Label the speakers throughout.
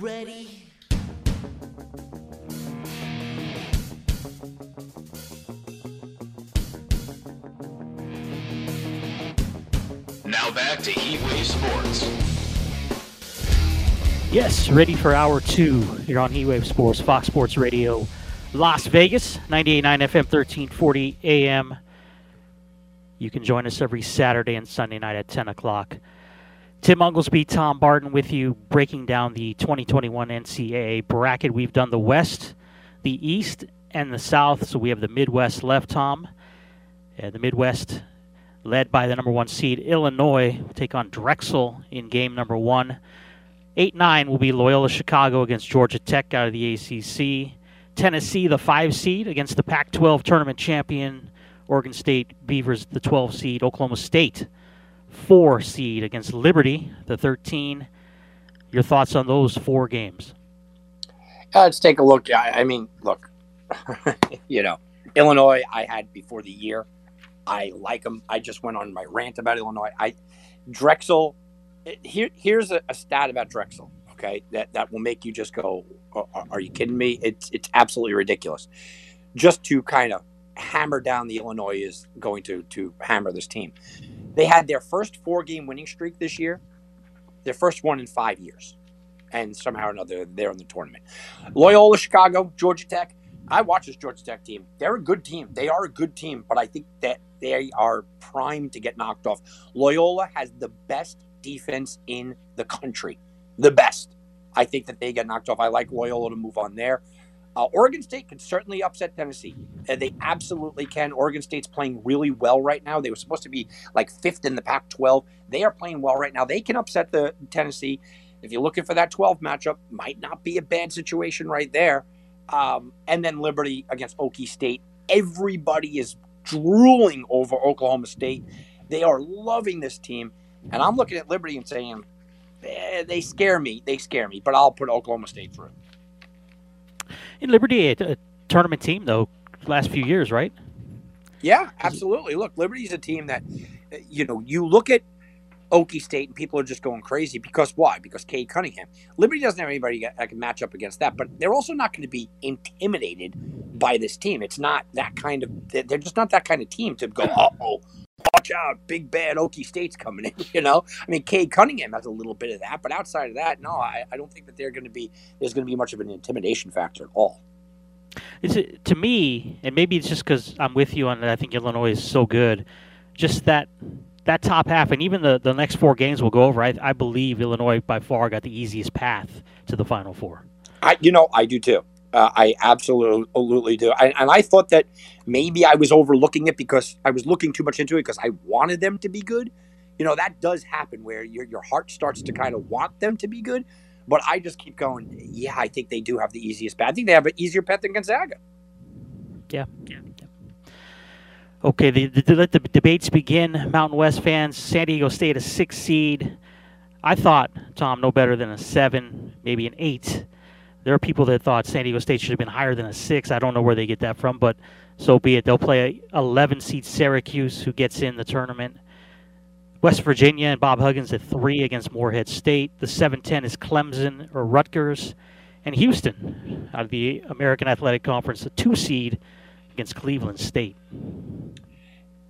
Speaker 1: ready?
Speaker 2: Now back to Heatwave Sports.
Speaker 3: Yes, ready for hour two here on Heatwave Sports, Fox Sports Radio, Las Vegas, 98.9 FM, 1340 AM. You can join us every Saturday and Sunday night at 10 o'clock. Tim Unglesby, Tom Barton with you, breaking down the 2021 NCAA bracket. We've done the West, the East, and the South. So we have the Midwest left, Tom. And the Midwest, led by the number one seed Illinois, will take on Drexel in game number one. 8 9 will be Loyola Chicago against Georgia Tech out of the ACC. Tennessee, the 5 seed, against the Pac 12 tournament champion Oregon State Beavers, the 12 seed. Oklahoma State, 4 seed against Liberty, the 13. Your thoughts on those four games?
Speaker 4: Uh, let's take a look. I, I mean, look, you know, Illinois, I had before the year. I like them. I just went on my rant about Illinois. I Drexel. Here, here's a, a stat about Drexel. Okay, that that will make you just go, are, are you kidding me? It's it's absolutely ridiculous. Just to kind of hammer down the Illinois is going to to hammer this team. They had their first four game winning streak this year, their first one in five years, and somehow or another they're in the tournament. Loyola Chicago, Georgia Tech. I watch this Georgia Tech team. They're a good team. They are a good team, but I think that they are primed to get knocked off. Loyola has the best defense in the country, the best. I think that they get knocked off. I like Loyola to move on there. Uh, Oregon State can certainly upset Tennessee. Uh, they absolutely can. Oregon State's playing really well right now. They were supposed to be like fifth in the Pac 12. They are playing well right now. They can upset the Tennessee. If you're looking for that 12 matchup, might not be a bad situation right there. Um, and then Liberty against Okie State. Everybody is drooling over Oklahoma State. They are loving this team. And I'm looking at Liberty and saying, eh, they scare me. They scare me. But I'll put Oklahoma State through.
Speaker 3: In Liberty, a, a tournament team, though, last few years, right?
Speaker 4: Yeah, absolutely. Look, Liberty's a team that, you know, you look at Okie State and people are just going crazy because why? Because Cade Cunningham. Liberty doesn't have anybody that can match up against that, but they're also not going to be intimidated by this team. It's not that kind of. They're just not that kind of team to go. Uh oh, watch out, big bad Okie State's coming in. You know, I mean, Cade Cunningham has a little bit of that, but outside of that, no, I, I don't think that they're going to be. There's going to be much of an intimidation factor at all.
Speaker 3: It's to me, and maybe it's just because I'm with you on that. I think Illinois is so good. Just that that top half, and even the, the next four games we'll go over. I, I believe Illinois by far got the easiest path to the Final Four.
Speaker 4: I, you know, I do too. Uh, I absolutely do. I, and I thought that maybe I was overlooking it because I was looking too much into it because I wanted them to be good. You know, that does happen where your, your heart starts to kind of want them to be good. But I just keep going, yeah, I think they do have the easiest path. I think they have an easier path than Gonzaga.
Speaker 3: Yeah. yeah. Okay, the, the, let the debates begin. Mountain West fans, San Diego State a six seed. I thought Tom no better than a seven, maybe an eight. There are people that thought San Diego State should have been higher than a six. I don't know where they get that from, but so be it. They'll play a 11 seed Syracuse, who gets in the tournament. West Virginia and Bob Huggins at three against Morehead State. The 7-10 is Clemson or Rutgers, and Houston out of the American Athletic Conference, a two seed against Cleveland State.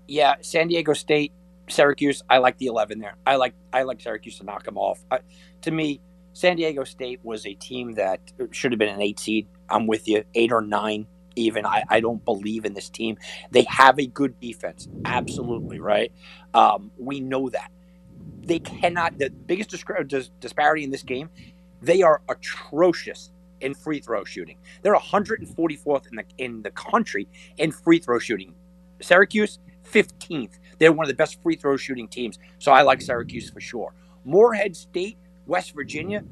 Speaker 4: Yeah, San Diego State, Syracuse. I like the eleven there. I like I like Syracuse to knock them off. I, to me, San Diego State was a team that should have been an eight seed. I'm with you, eight or nine. Even I, I don't believe in this team. They have a good defense, absolutely right. Um, we know that they cannot. The biggest dis- disparity in this game, they are atrocious in free throw shooting. They're 144th in the in the country in free throw shooting. Syracuse 15th. They're one of the best free throw shooting teams. So I like Syracuse for sure. Morehead State, West Virginia.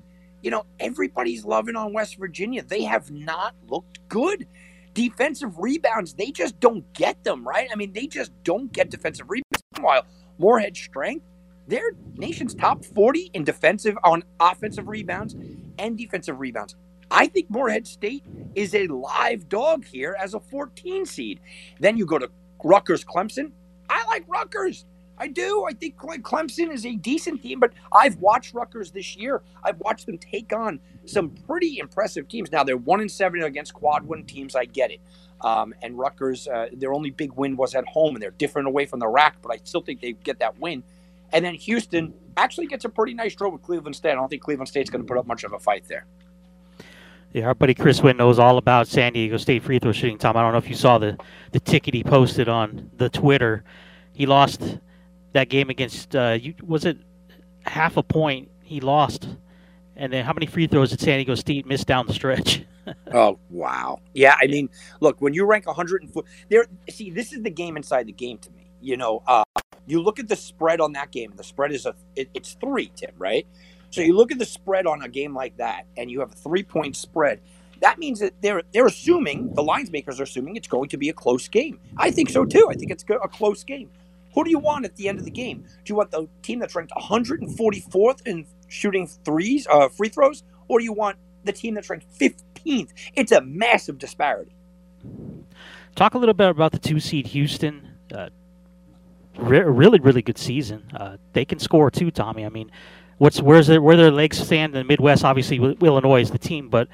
Speaker 4: You know, everybody's loving on West Virginia. They have not looked good. Defensive rebounds, they just don't get them, right? I mean, they just don't get defensive rebounds. Meanwhile, Morehead strength, they're nation's top 40 in defensive on offensive rebounds and defensive rebounds. I think Morehead State is a live dog here as a 14 seed. Then you go to Rutgers Clemson. I like Rutgers. I do. I think Clemson is a decent team, but I've watched Rutgers this year. I've watched them take on some pretty impressive teams. Now they're one and seven against quad one teams. I get it. Um, and Rutgers, uh, their only big win was at home, and they're different away from the RAC. but I still think they get that win. And then Houston actually gets a pretty nice draw with Cleveland State. I don't think Cleveland State's going to put up much of a fight there.
Speaker 3: Yeah, our buddy Chris Wynn knows all about San Diego State free throw shooting. Tom, I don't know if you saw the the ticket he posted on the Twitter. He lost that game against. Uh, you, was it half a point? He lost, and then how many free throws did San Diego State miss down the stretch?
Speaker 4: oh wow! Yeah, I mean, look, when you rank 104, there. See, this is the game inside the game to me. You know, uh, you look at the spread on that game, and the spread is a it, it's three, Tim, right? So you look at the spread on a game like that, and you have a three point spread. That means that they're they're assuming the lines makers are assuming it's going to be a close game. I think so too. I think it's a close game. Who do you want at the end of the game? Do you want the team that's ranked 144th in shooting threes, uh, free throws, or do you want the team that's ranked 15th? It's a massive disparity.
Speaker 3: Talk a little bit about the two seed Houston. Uh, re- really, really good season. Uh, they can score too, Tommy. I mean, what's where's their, where their legs stand in the Midwest? Obviously, Illinois is the team, but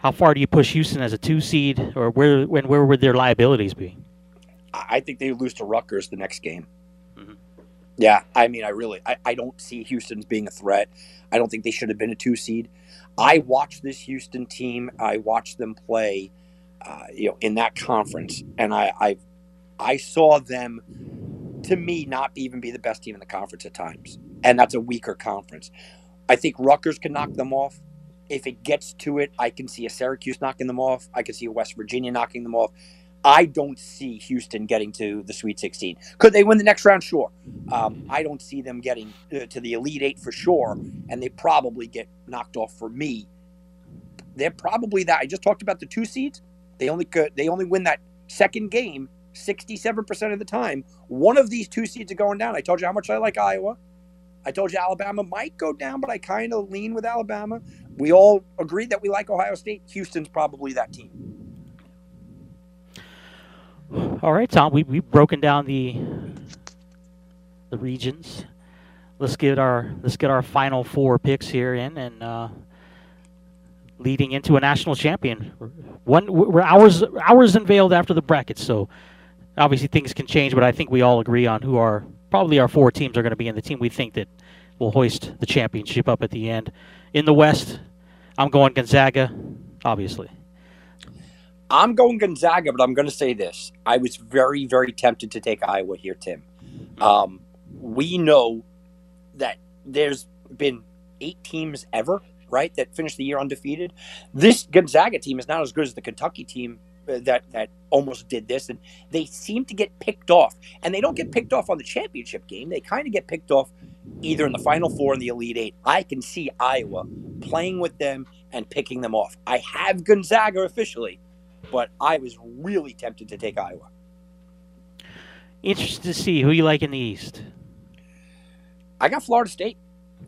Speaker 3: how far do you push Houston as a two seed, or where when where would their liabilities be?
Speaker 4: I think they lose to Rutgers the next game. Mm-hmm. Yeah, I mean, I really, I, I don't see Houston's being a threat. I don't think they should have been a two seed. I watched this Houston team. I watched them play, uh, you know, in that conference, and I, I, I saw them to me, not even be the best team in the conference at times. And that's a weaker conference. I think Rutgers can knock them off. If it gets to it, I can see a Syracuse knocking them off. I can see a West Virginia knocking them off. I don't see Houston getting to the Sweet 16. Could they win the next round? Sure. Um, I don't see them getting uh, to the Elite Eight for sure, and they probably get knocked off for me. They're probably that. I just talked about the two seeds. They only could. They only win that second game 67% of the time, one of these two seeds are going down. I told you how much I like Iowa. I told you Alabama might go down, but I kind of lean with Alabama. We all agreed that we like Ohio State. Houston's probably that team.
Speaker 3: All right, Tom. We we've broken down the the regions. Let's get our let's get our final four picks here in and uh, leading into a national champion. One we're hours hours unveiled after the brackets, so obviously things can change, but I think we all agree on who are probably our four teams are going to be in the team we think that will hoist the championship up at the end. In the West, I'm going Gonzaga, obviously.
Speaker 4: I'm going Gonzaga, but I'm going to say this. I was very, very tempted to take Iowa here, Tim. Um, we know that there's been eight teams ever, right, that finished the year undefeated. This Gonzaga team is not as good as the Kentucky team that that almost did this, and they seem to get picked off. And they don't get picked off on the championship game; they kind of get picked off either in the Final Four in the Elite Eight. I can see Iowa playing with them and picking them off. I have Gonzaga officially, but I was really tempted to take Iowa.
Speaker 3: Interested to see who you like in the East.
Speaker 4: I got Florida State.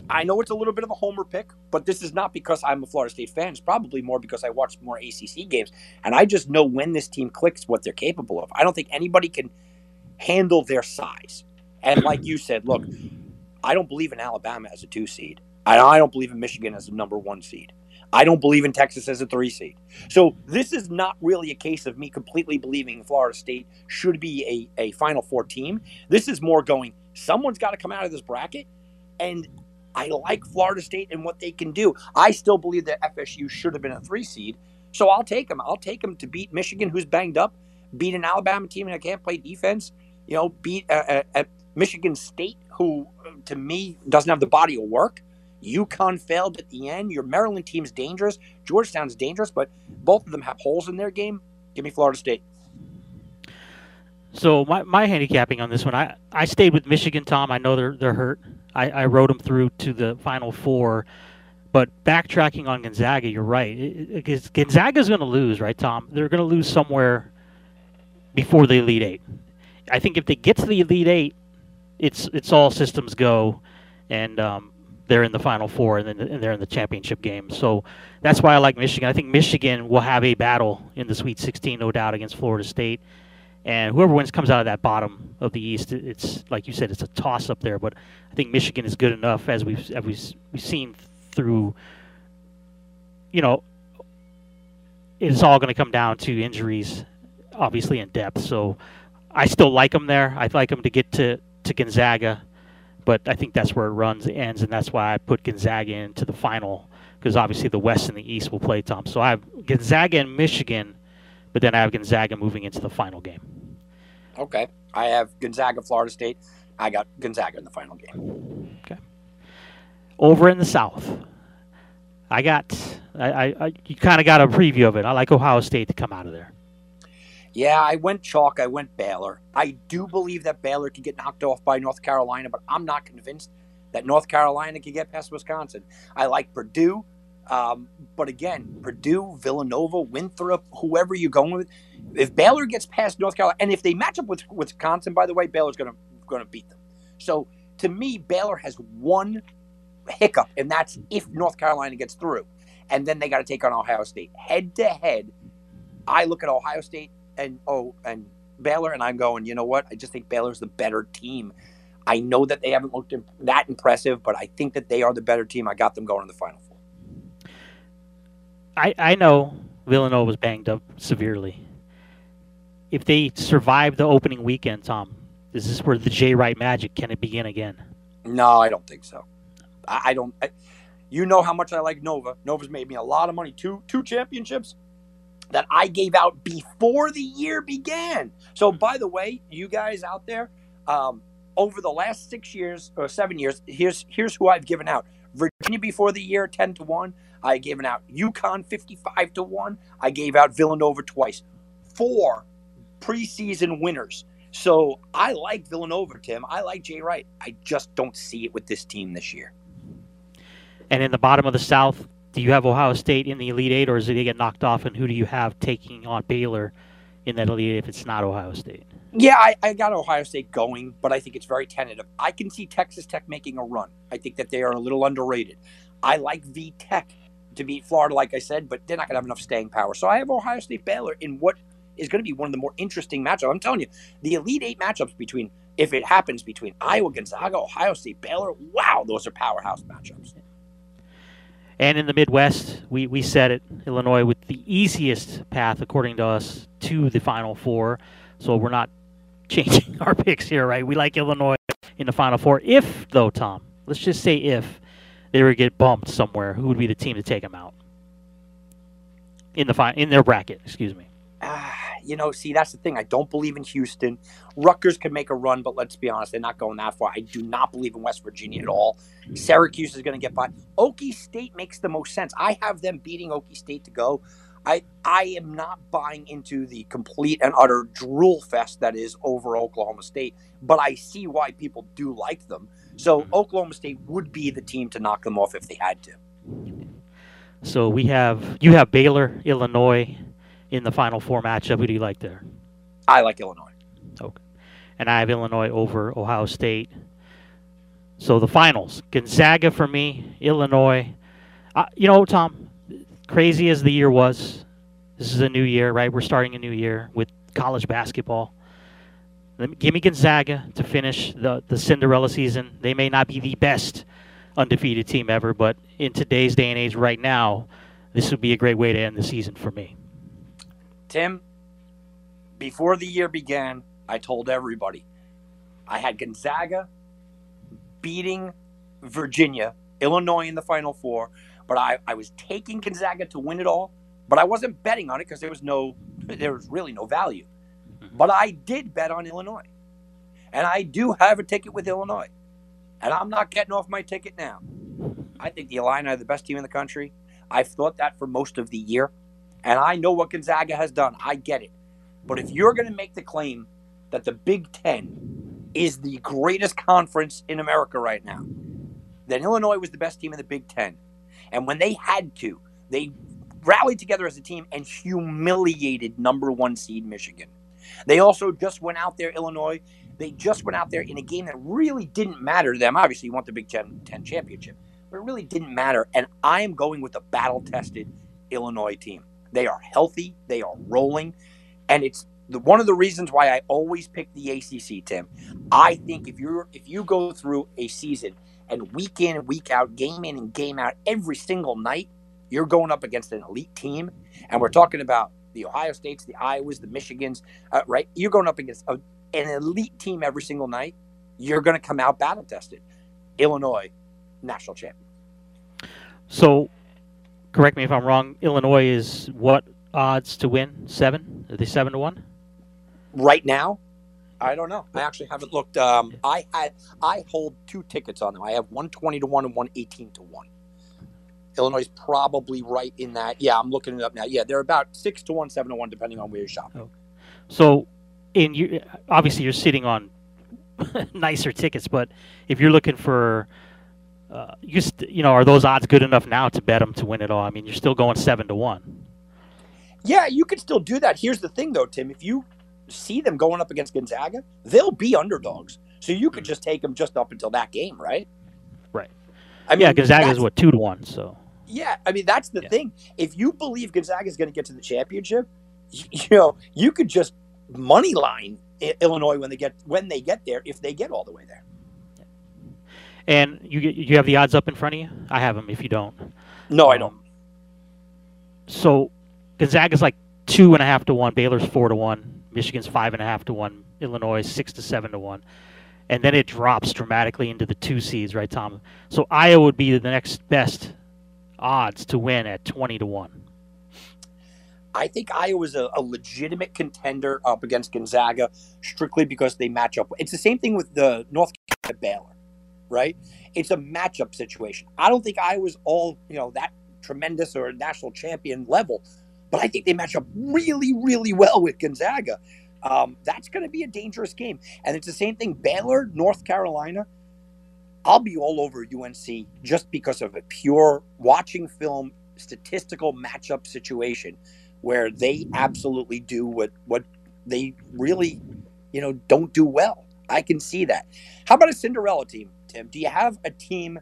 Speaker 4: I know it's a little bit of a homer pick, but this is not because I'm a Florida State fan. It's probably more because I watch more ACC games, and I just know when this team clicks what they're capable of. I don't think anybody can handle their size. And like you said, look, I don't believe in Alabama as a two seed. I don't believe in Michigan as a number one seed. I don't believe in Texas as a three seed. So this is not really a case of me completely believing Florida State should be a, a Final Four team. This is more going, someone's got to come out of this bracket. And I like Florida State and what they can do. I still believe that FSU should have been a three seed. So I'll take them. I'll take them to beat Michigan, who's banged up, beat an Alabama team that can't play defense, you know, beat a, a, a Michigan State, who uh, to me doesn't have the body of work. UConn failed at the end. Your Maryland team's dangerous. Georgetown's dangerous, but both of them have holes in their game. Give me Florida State.
Speaker 3: So my, my handicapping on this one, I, I stayed with Michigan, Tom. I know they're they're hurt. I, I rode them through to the Final Four. But backtracking on Gonzaga, you're right. Gonzaga's going to lose, right, Tom? They're going to lose somewhere before the Elite Eight. I think if they get to the Elite Eight, it's it's all systems go, and um, they're in the Final Four, and then and they're in the championship game. So that's why I like Michigan. I think Michigan will have a battle in the Sweet 16, no doubt, against Florida State. And whoever wins comes out of that bottom of the East. It's like you said, it's a toss up there. But I think Michigan is good enough, as we've as we've, we've seen through. You know, it's all going to come down to injuries, obviously in depth. So I still like them there. I'd like them to get to to Gonzaga, but I think that's where it runs ends, and that's why I put Gonzaga into the final because obviously the West and the East will play Tom. So I have Gonzaga and Michigan, but then I have Gonzaga moving into the final game.
Speaker 4: Okay, I have Gonzaga, Florida State. I got Gonzaga in the final game.
Speaker 3: Okay. Over in the South, I got I, I, I you kind of got a preview of it. I like Ohio State to come out of there.
Speaker 4: Yeah, I went chalk. I went Baylor. I do believe that Baylor can get knocked off by North Carolina, but I'm not convinced that North Carolina can get past Wisconsin. I like Purdue. Um, but again, Purdue, Villanova, Winthrop, whoever you're going with, if Baylor gets past North Carolina, and if they match up with Wisconsin, by the way, Baylor's going to going to beat them. So to me, Baylor has one hiccup, and that's if North Carolina gets through, and then they got to take on Ohio State head to head. I look at Ohio State and oh and Baylor, and I'm going, you know what? I just think Baylor's the better team. I know that they haven't looked that impressive, but I think that they are the better team. I got them going in the final four.
Speaker 3: I, I know Villanova was banged up severely. If they survive the opening weekend, Tom, is this where the Jay Wright magic can it begin again?
Speaker 4: No, I don't think so. I, I don't. I, you know how much I like Nova. Nova's made me a lot of money. Two two championships that I gave out before the year began. So, by the way, you guys out there, um, over the last six years or seven years, here's here's who I've given out. Virginia before the year, ten to one. I given out UConn 55 to 1. I gave out Villanova twice. Four preseason winners. So I like Villanova, Tim. I like Jay Wright. I just don't see it with this team this year.
Speaker 3: And in the bottom of the South, do you have Ohio State in the Elite Eight, or is it they get knocked off? And who do you have taking on Baylor in that Elite Eight if it's not Ohio State?
Speaker 4: Yeah, I, I got Ohio State going, but I think it's very tentative. I can see Texas Tech making a run. I think that they are a little underrated. I like V Tech to beat Florida, like I said, but they're not going to have enough staying power. So I have Ohio State Baylor in what is going to be one of the more interesting matchups. I'm telling you, the Elite Eight matchups between, if it happens between Iowa, Gonzaga, Ohio State, Baylor, wow, those are powerhouse matchups.
Speaker 3: And in the Midwest, we, we said it, Illinois with the easiest path, according to us, to the Final Four. So we're not changing our picks here, right? We like Illinois in the Final Four. If, though, Tom, let's just say if they were to get bumped somewhere, who would be the team to take them out in the fi- in their bracket? Excuse me.
Speaker 4: Ah, You know, see, that's the thing. I don't believe in Houston. Rutgers can make a run, but let's be honest, they're not going that far. I do not believe in West Virginia at all. Syracuse is going to get by. Okie State makes the most sense. I have them beating Okie State to go. I I am not buying into the complete and utter drool fest that is over Oklahoma State, but I see why people do like them. So mm-hmm. Oklahoma State would be the team to knock them off if they had to.
Speaker 3: So we have you have Baylor, Illinois in the Final Four matchup. Who do you like there?
Speaker 4: I like Illinois.
Speaker 3: Okay, and I have Illinois over Ohio State. So the finals: Gonzaga for me, Illinois. Uh, you know, Tom, crazy as the year was, this is a new year, right? We're starting a new year with college basketball. Give me Gonzaga to finish the, the Cinderella season. They may not be the best undefeated team ever, but in today's day and age, right now, this would be a great way to end the season for me.
Speaker 4: Tim, before the year began, I told everybody I had Gonzaga beating Virginia, Illinois in the Final Four, but I, I was taking Gonzaga to win it all, but I wasn't betting on it because there was no, there was really no value. Mm-hmm. But I did bet on Illinois. And I do have a ticket with Illinois. And I'm not getting off my ticket now. I think the Illini are the best team in the country. I've thought that for most of the year. And I know what Gonzaga has done. I get it. But if you're going to make the claim that the Big Ten is the greatest conference in America right now, then Illinois was the best team in the Big Ten. And when they had to, they rallied together as a team and humiliated number one seed Michigan. They also just went out there, Illinois. They just went out there in a game that really didn't matter to them. Obviously, you want the Big Ten, 10 championship, but it really didn't matter. And I am going with a battle tested Illinois team. They are healthy, they are rolling, and it's the, one of the reasons why I always pick the ACC, Tim. I think if you're if you go through a season and week in and week out, game in and game out, every single night, you're going up against an elite team, and we're talking about the Ohio States, the Iowas, the Michigans, uh, right? You're going up against a, an elite team every single night. You're going to come out battle tested. Illinois, national champion.
Speaker 3: So, correct me if I'm wrong. Illinois is what odds to win? Seven? Are they seven to one?
Speaker 4: Right now, I don't know. I actually haven't looked. Um, I had I hold two tickets on them. I have one twenty to one and one eighteen to one. Illinois is probably right in that. Yeah, I'm looking it up now. Yeah, they're about six to one, seven to one, depending on where you're shopping.
Speaker 3: Oh. So, in you obviously you're sitting on nicer tickets, but if you're looking for, uh, you st- you know, are those odds good enough now to bet them to win it all? I mean, you're still going seven to one.
Speaker 4: Yeah, you can still do that. Here's the thing, though, Tim. If you see them going up against Gonzaga, they'll be underdogs. So you could just take them just up until that game, right?
Speaker 3: Right.
Speaker 4: I mean,
Speaker 3: yeah, Gonzaga is what two to one. So
Speaker 4: Yeah, I mean that's the
Speaker 3: Yeah.
Speaker 4: thing. If you believe Gonzaga is going to get to the championship, you, you know you could just money line Illinois when they get when they get there if they get all the way there.
Speaker 3: And you you have the odds up in front of you. I have them. If you don't,
Speaker 4: No, I don't.
Speaker 3: So Gonzaga's like two and a half to one. Baylor's four to one. Michigan's five and a half to one. Illinois six to seven to one. And then it drops dramatically into the two seeds, right, Tom? So Iowa would be the next best odds to win at twenty to one.
Speaker 4: I think Iowa's a, a legitimate contender up against Gonzaga strictly because they match up. It's the same thing with the North Carolina Baylor, right? It's a matchup situation. I don't think Iowa's all you know that tremendous or national champion level, but I think they match up really, really well with Gonzaga. Um, that's going to be a dangerous game, and it's the same thing. Baylor, North Carolina. I'll be all over UNC just because of a pure watching film statistical matchup situation where they absolutely do what what they really you know don't do well i can see that how about a cinderella team tim. Do you have a team?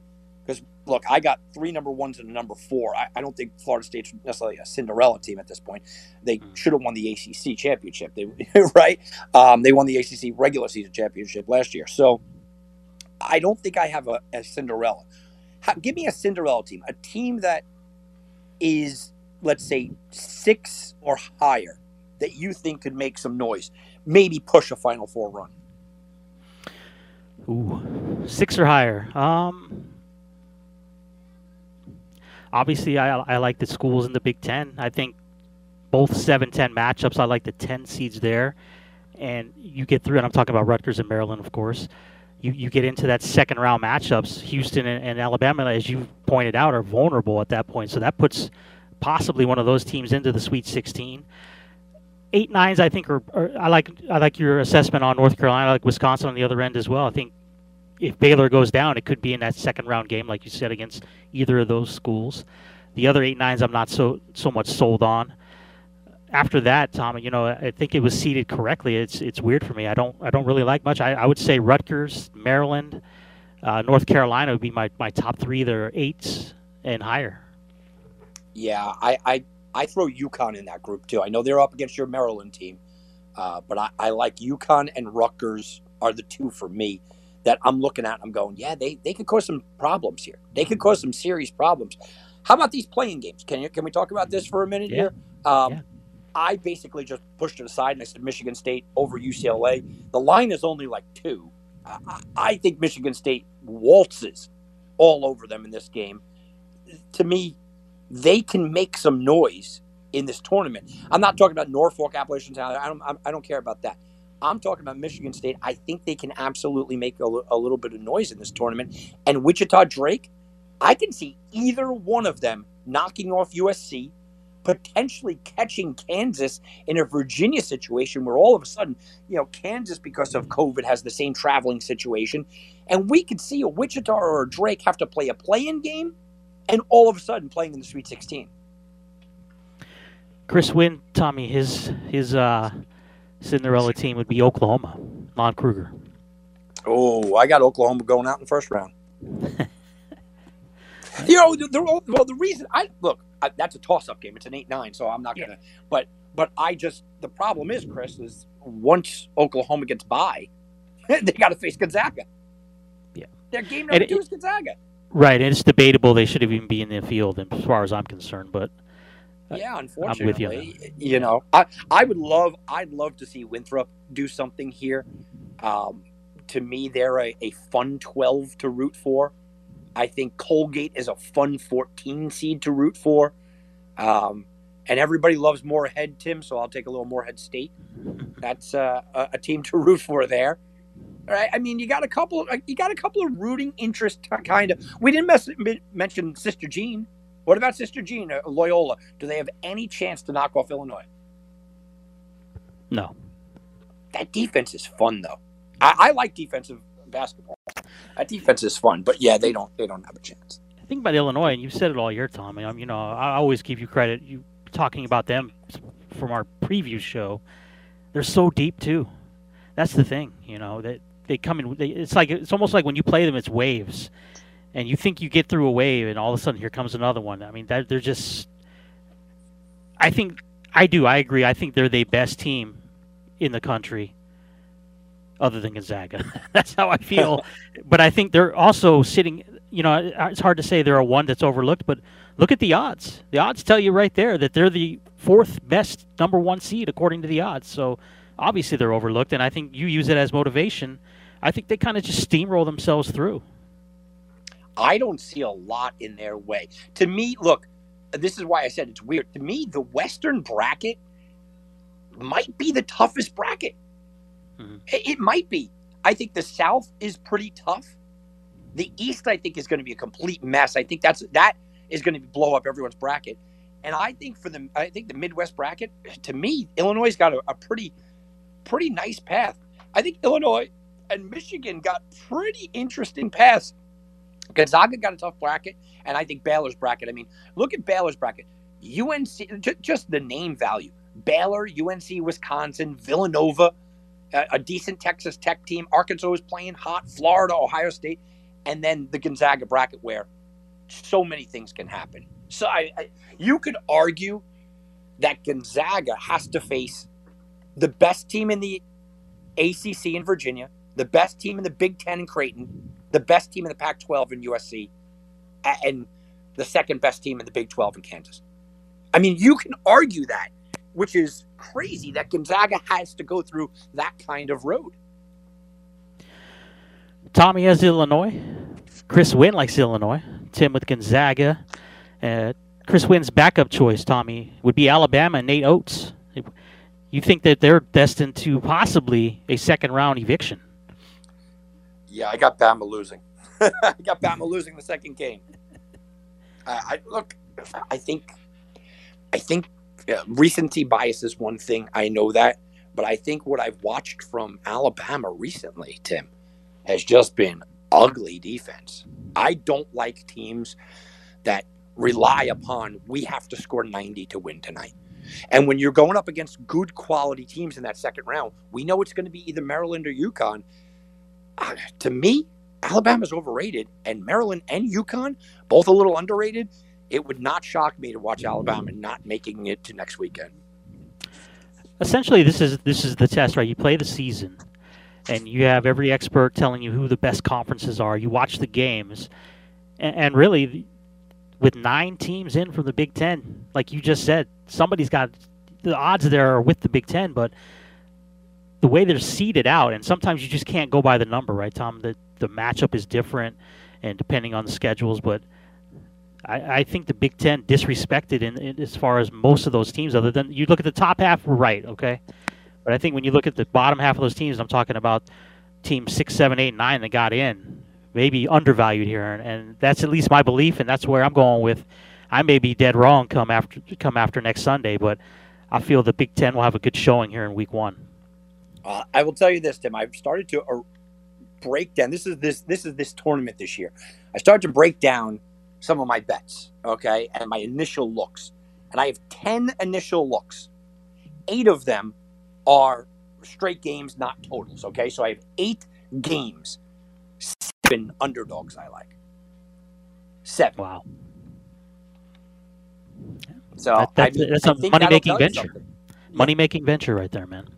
Speaker 4: Because look i got three number ones and a number four. I, I don't think florida state's necessarily a cinderella team at this point. They
Speaker 3: Mm.
Speaker 4: should have won the acc championship. They right? Um, they won the acc regular season championship last year. So i don't think i have a, a cinderella. How, give me a cinderella team a team that is let's say six or higher that you think could make some noise, maybe push a Final Four run?
Speaker 3: Ooh, six or higher. Um, obviously, I, I like the schools in the Big Ten. I think both 7 10 matchups, I like the 10 seeds there. And you get through, and I'm talking about Rutgers and Maryland, of course. You, you get into that second round matchups. Houston and, and Alabama, as you pointed out, are vulnerable at that point. So that puts possibly one of those teams into the Sweet 16 eight nines I think are, are I like I like your assessment on North Carolina, I like Wisconsin on the other end as well. I think if Baylor goes down, it could be in that second round game, like you said, against either of those schools. The other eight nines I'm not so so much sold on. After that, Tom, you know, I think it was seeded correctly. It's it's weird for me. I don't I don't really like much. I, I would say Rutgers, Maryland, uh, North Carolina would be my, my top three. They're eights and higher.
Speaker 4: Yeah, I, I, I throw UConn in that group too. I know they're up against your Maryland team, uh, but I, I like UConn and Rutgers are the two for me that I'm looking at. I'm going, yeah, they, they could cause some problems here. They could cause some serious problems. How about these playing games? Can you can we talk about this for a minute
Speaker 3: Yeah.
Speaker 4: here? Um,
Speaker 3: Yeah.
Speaker 4: I basically just pushed it aside and I said Michigan State over UCLA. The line is only like two. I, I- think Michigan State waltzes all over them in this game. To me, they can make some noise in this tournament. I'm not talking about Norfolk, Appalachian Town. I don't. I don't care about that. I'm talking about Michigan State. I think they can absolutely make a, a little bit of noise in this tournament. And Wichita Drake, I can see either one of them knocking off USC, potentially catching Kansas in a Virginia situation where all of a sudden, you know, Kansas, because of COVID, has the same traveling situation. And we could see a Wichita or a Drake have to play a play in game and all of a sudden playing in the Sweet 16.
Speaker 3: Chris Wynn, Tommy, his his uh, Cinderella team would be Oklahoma, Lon Kruger.
Speaker 4: Oh, I got Oklahoma going out in the first round. you know, the, the, well, the reason I look, I, that's a toss-up game. It's an eight-nine, so I'm not gonna. But But I just the problem is, Chris, is once Oklahoma gets by, they got to face Gonzaga.
Speaker 3: Yeah.
Speaker 4: their game number
Speaker 3: And
Speaker 4: two
Speaker 3: it-
Speaker 4: is Gonzaga.
Speaker 3: Right, and it's debatable they should have even be in the field, as far as I'm concerned. But
Speaker 4: Yeah,
Speaker 3: with you.
Speaker 4: unfortunately, you. know, I I would love I'd love to see Winthrop do something here. Um, to me, they're a, a fun twelve to root for. I think Colgate is a fun fourteen seed to root for. Um, and everybody loves Morehead, Tim, so I'll take a little Morehead State. That's uh, a, a team to root for there. All right, I mean, you got a couple. You got a couple of rooting interest, kind of. We didn't mess, mention Sister Jean. What about Sister Jean, uh, Loyola? Do they have any chance to knock off Illinois?
Speaker 3: no,
Speaker 4: That defense is fun, though. I, I like defensive basketball. That defense is fun, but yeah, they don't. They don't have a chance.
Speaker 3: the thing about Illinois, and you've said it all year, Tom. I mean, you know, I always give you credit. You talking about them from our preview show. They're so deep too. That's the thing, you know that they come in. They, it's like it's almost like when you play them, it's waves, and you think you get through a wave, and all of a sudden here comes another one. I mean, that they're just. I think I do. I agree. I think they're the best team in the country, other than Gonzaga. That's how I feel. but I think they're also sitting. You know, it's hard to say they're a one that's overlooked, but look at the odds. The odds tell you right there that they're the fourth best number one seed according to the odds. So obviously they're overlooked, and I think you use it as motivation. I think they kind of just steamroll themselves through.
Speaker 4: I don't see a lot in their way. To me, look, this is why I said it's weird. To me, the Western bracket might be the toughest bracket.
Speaker 3: Mhm.
Speaker 4: It, it might be. I think the South is pretty tough. The East, I think, is going to be a complete mess. I think that's that is going to blow up everyone's bracket. And I think for the, I think the Midwest bracket, to me, Illinois got a, a pretty, pretty nice path. I think Illinois and Michigan got pretty interesting paths. Gonzaga got a tough bracket, and I think Baylor's bracket. I mean, look at Baylor's bracket. UNC, ju- just the name value. Baylor, UNC, Wisconsin, Villanova, a, a decent Texas Tech team. Arkansas is playing hot. Florida, Ohio State, and then the Gonzaga bracket where so many things can happen. So I, I you could argue that Gonzaga has to face the best team in the ACC in Virginia, the best team in the Big Ten in Creighton, the best team in the Pac 12 in USC, and the second best team in the Big 12 in Kansas. I mean, you can argue that, which is crazy that Gonzaga has to go through that kind of road.
Speaker 3: Tommy has Illinois. Chris Wynn likes Illinois. Tim with Gonzaga. Uh, Chris Wynn's backup choice, Tommy, would be Alabama and Nate Oats. You think that they're destined to possibly a second round eviction?
Speaker 4: Yeah, I got Bama losing. I got Bama losing the second game. I, I look. I think. I think yeah, recency bias is one thing. I know that, but I think what I've watched from Alabama recently, Tim, has just been ugly defense. I don't like teams that rely upon we have to score 90 to win tonight. And when you're going up against good quality teams in that second round, we know it's going to be either Maryland or UConn. To me, Alabama's overrated, and Maryland and UConn both a little underrated. It would not shock me to watch Alabama not making it to next weekend.
Speaker 3: Essentially, this is this is the test, right? You play the season, and you have every expert telling you who the best conferences are. You watch the games, and, and really, with nine teams in from the Big Ten, like you just said, somebody's got the odds there are with the Big Ten, but the way they're seeded out, and sometimes you just can't go by the number, right, Tom? The the matchup is different, and depending on the schedules, but. I, I think the Big Ten disrespected in, in as far as most of those teams. Other than you look at the top half, right, okay. But I think when you look at the bottom half of those teams, I'm talking about teams six, seven, eight, nine that got in, maybe undervalued here, and, and that's at least my belief, and that's where I'm going with. I may be dead wrong come after come after next Sunday, but I feel the Big Ten will have a good showing here in Week One.
Speaker 4: Uh, I will tell you this, Tim. I've started to uh, break down. This is this this is this tournament this year. I started to break down some of my bets, okay, and my initial looks. And I have 10 initial looks. Eight of them are straight games, not totals, okay? So I have eight games, seven underdogs I like. Seven.
Speaker 3: Wow,
Speaker 4: So
Speaker 3: That- that's-
Speaker 4: I
Speaker 3: that's
Speaker 4: I
Speaker 3: a money-making
Speaker 4: that'll tell you
Speaker 3: venture. money making venture right there, man.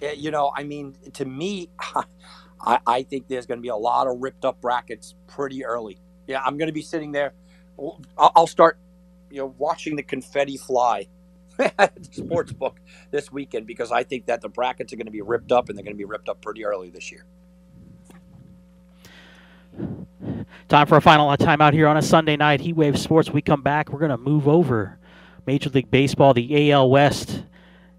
Speaker 4: Yeah, you know, I mean, to me, I, I think there's going to be a lot of ripped up brackets pretty early. Yeah, I'm going to be sitting there. I'll, I'll start, you know, watching the confetti fly at the sports book this weekend because I think that the brackets are going to be ripped up and they're going to be ripped up pretty early this year.
Speaker 3: Time for a final timeout here on a Sunday night. Heat Wave Sports. We come back. We're going to move over. Major League Baseball, the AL West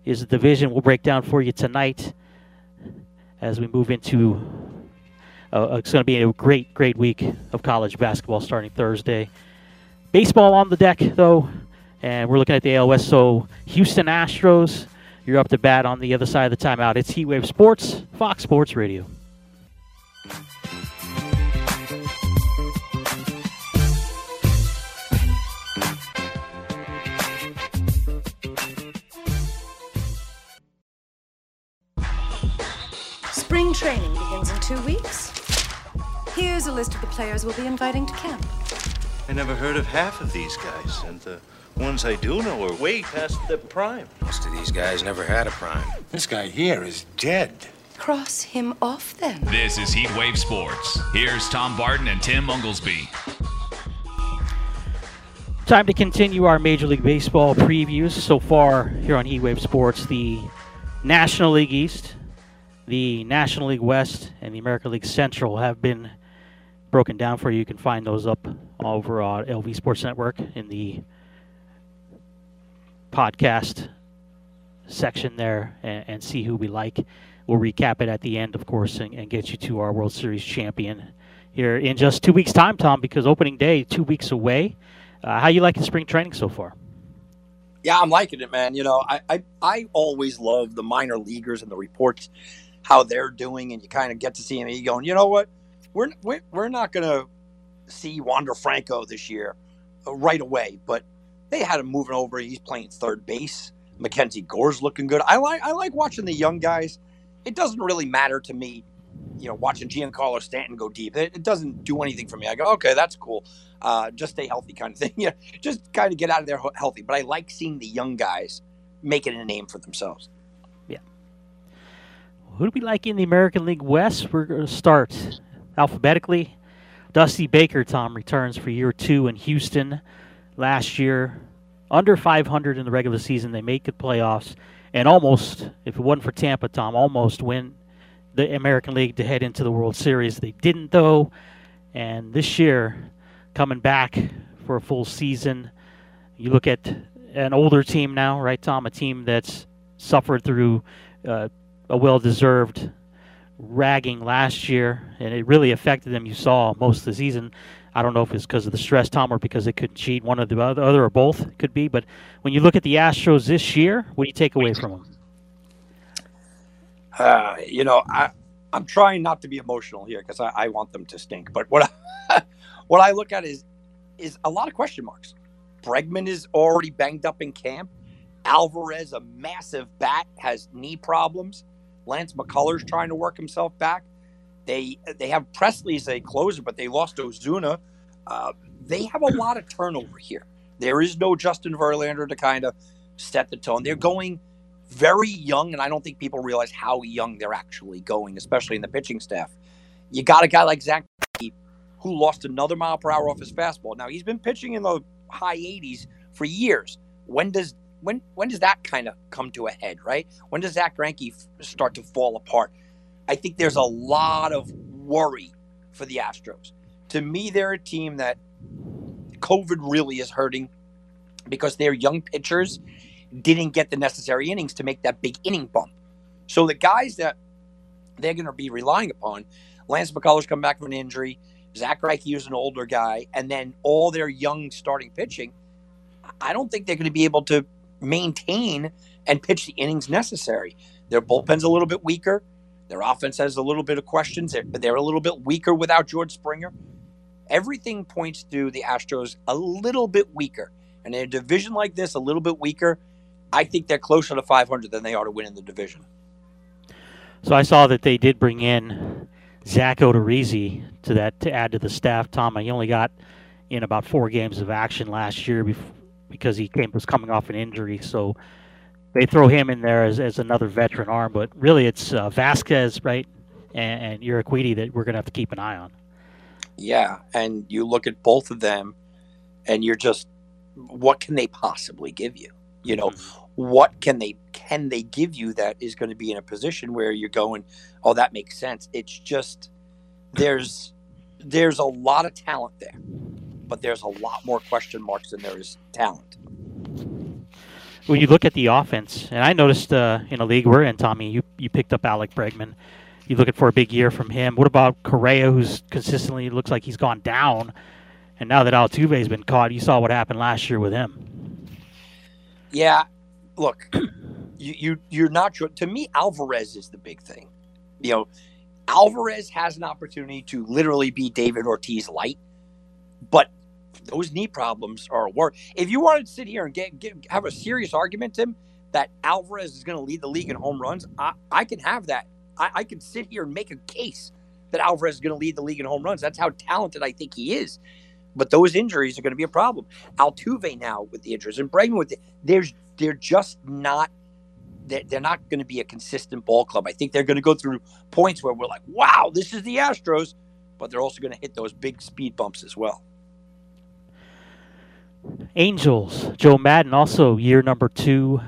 Speaker 3: is the division we'll break down for you tonight as we move into. Uh, it's going to be a great, great week of college basketball starting Thursday. Baseball on the deck, though, and we're looking at the AL West. So, Houston Astros, you're up to bat on the other side of the timeout. It's Heatwave Sports, Fox Sports Radio.
Speaker 1: Spring training begins in two weeks. Here's a list of the players we'll be inviting to camp.
Speaker 5: I never heard of half of these guys, and the ones I do know are way past their prime.
Speaker 6: Most of these guys never had a prime.
Speaker 7: This guy here is dead.
Speaker 1: Cross him off then.
Speaker 2: This is Heatwave Sports. Here's Tom Barton and Tim Unglesby.
Speaker 3: Time to continue our Major League Baseball previews. So far here on Heat Wave Sports, the National League East, the National League West, and the American League Central have been broken down for you. You can find those up over on LV Sports Network in the podcast section there and, and see who we like. We'll recap it at the end, of course, and, and get you to our World Series champion here in just two weeks' time, Tom, because opening day two weeks away. Uh, how you liking spring training so far?
Speaker 4: Yeah, I'm liking it, man. You know, I, I, I always love the minor leaguers and the reports, how they're doing, and you kind of get to see. And you going, you know what? We're we're, we're not going to see Wander Franco this year uh, right away, but they had him moving over. He's playing third base. Mackenzie Gore's looking good. I like I like watching the young guys. It doesn't really matter to me, you know, watching Giancarlo Stanton go deep. It, it doesn't do anything for me. I go, okay, that's cool. Uh, just stay healthy, kind of thing. Yeah, just kind of get out of there healthy. But I like seeing the young guys making a name for themselves.
Speaker 3: Who do we like in the American League West? We're going to start alphabetically. Dusty Baker, Tom, returns for year two in Houston. Last year, under 500 in the regular season. They make the playoffs and almost, if it wasn't for Tampa, Tom, almost win the American League to head into the World Series. They didn't, though. And this year, coming back for a full season, you look at an older team now, right, Tom? A team that's suffered through uh, a well deserved ragging last year, and it really affected them. You saw most of the season. I don't know if it's because of the stress, Tom, or because they couldn't cheat. One or the other, or both could be. But when you look at the Astros this year, what do you take away from them?
Speaker 4: Uh, you know, I, I'm trying not to be emotional here because I, I, want them to stink. But what I, what I look at is is a lot of question marks. Bregman is already banged up in camp. Alvarez, a massive bat, has knee problems. Lance McCullers trying to work himself back. They they have Pressly as a closer, but they lost Osuna. Uh, they have a lot of turnover here. There is no Justin Verlander to kind of set the tone. They're going very young, and I don't think people realize how young they're actually going, especially in the pitching staff. You got a guy like Zack who lost another mile per hour off his fastball. Now he's been pitching in the high 80s for years. When does when when does that kind of come to a head, right? When does Zack Greinke start to fall apart? I think there's a lot of worry for the Astros. To me, they're a team that COVID really is hurting because their young pitchers didn't get the necessary innings to make that big inning bump. So the guys that they're going to be relying upon, Lance McCullers come back from an injury, Zack Greinke is an older guy, and then all their young starting pitching. I don't think they're going to be able to maintain and pitch the innings necessary. Their bullpen's a little bit weaker. Their offense has a little bit of questions. They're, they're a little bit weaker without George Springer. Everything points to the Astros a little bit weaker. And in a division like this, a little bit weaker, I think they're closer to 500 than they are to win in the division.
Speaker 3: So I saw that they did bring in Zach Odorizzi to that to add to the staff. Tom, he only got in about four games of action last year because he came was coming off an injury. So they throw him in there as, as another veteran arm, but really it's uh, Vasquez, right, and, and Urquidy that we're going to have to keep an eye on.
Speaker 4: Yeah, and you look at both of them, and you're just, what can they possibly give you? You know, mm-hmm. what can they can they give you that is going to be in a position where you're going, oh, that makes sense. It's just there's there's a lot of talent there, but there's a lot more question marks than there is talent.
Speaker 3: When you look at the offense, and I noticed uh, in a league we're in, Tommy, you you picked up Alex Bregman. You're looking for a big year from him. What about Correa, who's consistently looks like he's gone down, and now that Altuve's been caught, you saw what happened last year with him.
Speaker 4: Yeah, look, you you you're not sure. To me, Alvarez is the big thing. You know, Alvarez has an opportunity to literally be David Ortiz light, but those knee problems are worse. If you wanted to sit here and get, get have a serious argument, Tim, that Alvarez is going to lead the league in home runs, I, I can have that. I, I can sit here and make a case that Alvarez is going to lead the league in home runs. That's how talented I think he is. But those injuries are going to be a problem. Altuve now with the injuries and Bregman with it, there's they're just not they're not going to be a consistent ball club. I think they're going to go through points where we're like, wow, this is the Astros, but they're also going to hit those big speed bumps as well.
Speaker 3: Angels, Joe Maddon, also year number two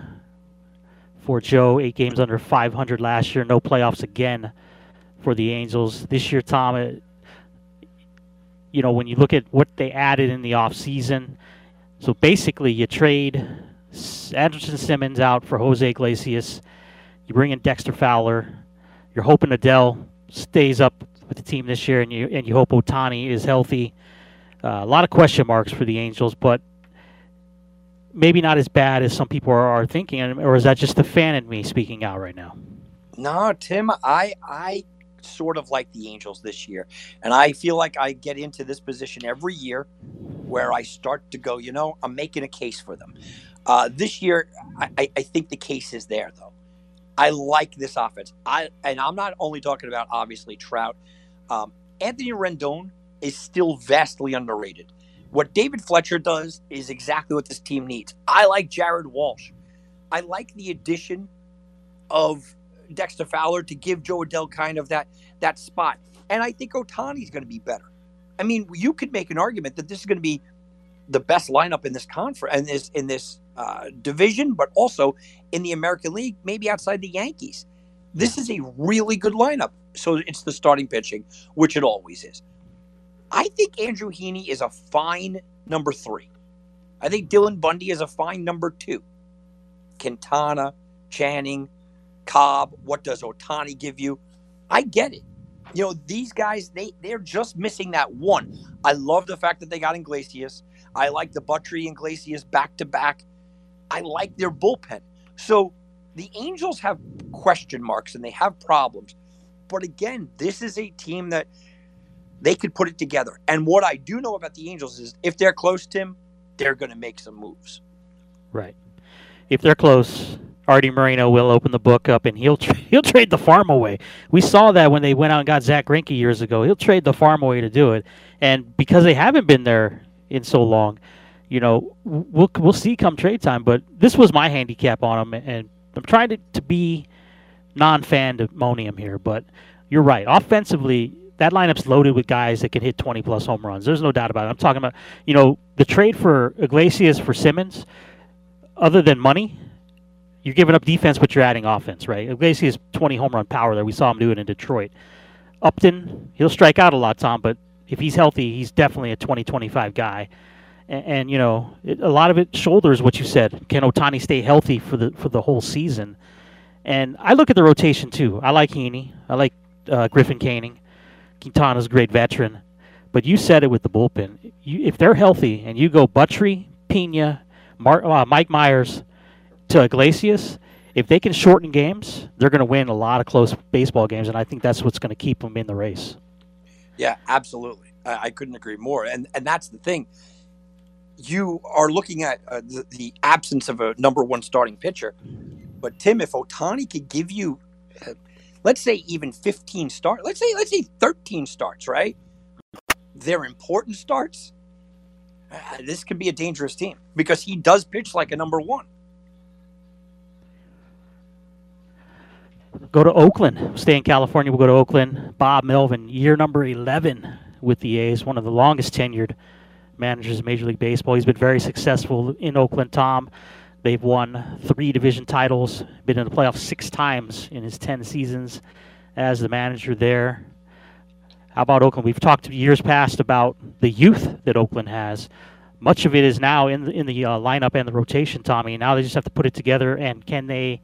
Speaker 3: for Joe. Eight games under 500 last year. No playoffs again for the Angels. This year, Tom, it, you know, when you look at what they added in the offseason, so basically you trade Andrelton Simmons out for Jose Iglesias. You bring in Dexter Fowler. You're hoping Adell stays up with the team this year, and you and you hope Ohtani is healthy. Uh, a lot of question marks for the Angels, but maybe not as bad as some people are, are thinking. Or is that just the fan in me speaking out right now?
Speaker 4: No, Tim, I I sort of like the Angels this year, and I feel like I get into this position every year where I start to go. You know, I'm making a case for them. Uh, this year, I, I think the case is there though. I like this offense. I and I'm not only talking about obviously Trout. Um, Anthony Rendon is still vastly underrated. What David Fletcher does is exactly what this team needs. I like Jared Walsh. I like the addition of Dexter Fowler to give Jo Adell kind of that that spot. And I think Ohtani's going to be better. I mean, you could make an argument that this is going to be the best lineup in this conference and this in this uh, division, but also in the American League, maybe outside the Yankees. This is a really good lineup. So it's the starting pitching, which it always is. I think Andrew Heaney is a fine number three. I think Dylan Bundy is a fine number two. Quintana, Canning, Cobb, what does Ohtani give you? I get it. You know, these guys, they, they're just missing that one. I love the fact that they got Iglesias. I like the Buttrey and back to back. I like their bullpen. So the Angels have question marks and they have problems. But again, this is a team that – they could put it together. And what I do know about the Angels is if they're close, Tim, they're going to make some moves.
Speaker 3: Right. If they're close, Arte Moreno will open the book up and he'll tra- he'll trade the farm away. We saw that when they went out and got Zack Greinke years ago. He'll trade the farm away to do it, and because they haven't been there in so long, you know, we'll we'll see come trade time. But this was my handicap on him, and I'm trying to, to be non-fandemonium here, but you're right. Offensively, that lineup's loaded with guys that can hit 20 plus home runs. There's no doubt about it. I'm talking about, you know, the trade for Iglesias for Simmons, other than money, you're giving up defense, but you're adding offense, right? Iglesias 20 home run power there. We saw him do it in Detroit. Upton, he'll strike out a lot, Tom, but if he's healthy, he's definitely a 20 25 guy. And, and you know, it, a lot of it shoulders what you said. Can Ohtani stay healthy for the for the whole season? And I look at the rotation too. I like Heaney. I like uh, Griffin Canning. Quintana's a great veteran, but you said it with the bullpen. You, if they're healthy and you go Buttrey, Pena, uh, Mike Mayers to Iglesias, if they can shorten games, they're going to win a lot of close baseball games, and I think that's what's going to keep them in the race.
Speaker 4: Yeah, absolutely. I, I couldn't agree more. And and that's the thing. You are looking at uh, the, the absence of a number one starting pitcher, but Tim, if Ohtani could give you uh, let's say even 15 starts, let's say let's say 13 starts, right? They're important starts. Uh, this could be a dangerous team because he does pitch like a number one.
Speaker 3: Go to Oakland. Stay in California. We'll go to Oakland. Bob Melvin, year number 11 with the A's, one of the longest tenured managers in Major League Baseball. He's been very successful in Oakland, Tom. They've won three division titles, been in the playoffs six times in his 10 seasons as the manager there. How about Oakland? We've talked years past about the youth that Oakland has. Much of it is now in the, in the uh, lineup and the rotation, Tommy. Now they just have to put it together. And can they,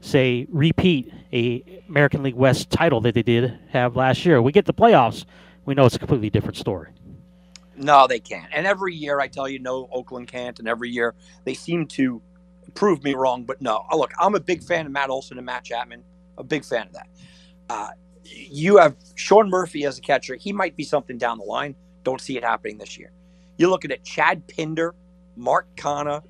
Speaker 3: say, repeat a American League West title that they did have last year? We get the playoffs, we know it's a completely different story.
Speaker 4: No, they can't. And every year I tell you, no, Oakland can't. And every year they seem to prove me wrong. But no, look, I'm a big fan of Matt Olson and Matt Chapman. A big fan of that. Uh, you have Sean Murphy as a catcher. He might be something down the line. Don't see it happening this year. You're looking at Chad Pinder, Mark Canha,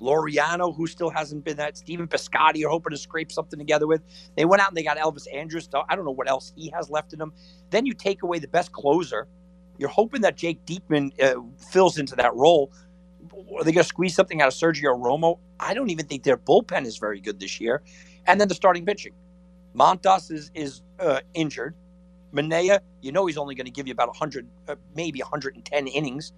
Speaker 4: Laureano, who still hasn't been that. Stephen Piscotty, you're hoping to scrape something together with. They went out and they got Elvis Andrus. I don't know what else he has left in him. Then you take away the best closer. You're hoping that Jake Diekman uh, fills into that role. Are they going to squeeze something out of Sergio Romo? I don't even think their bullpen is very good this year. And then the starting pitching. Montas is is uh, injured. Manaea, you know he's only going to give you about 100, uh, maybe 110 innings.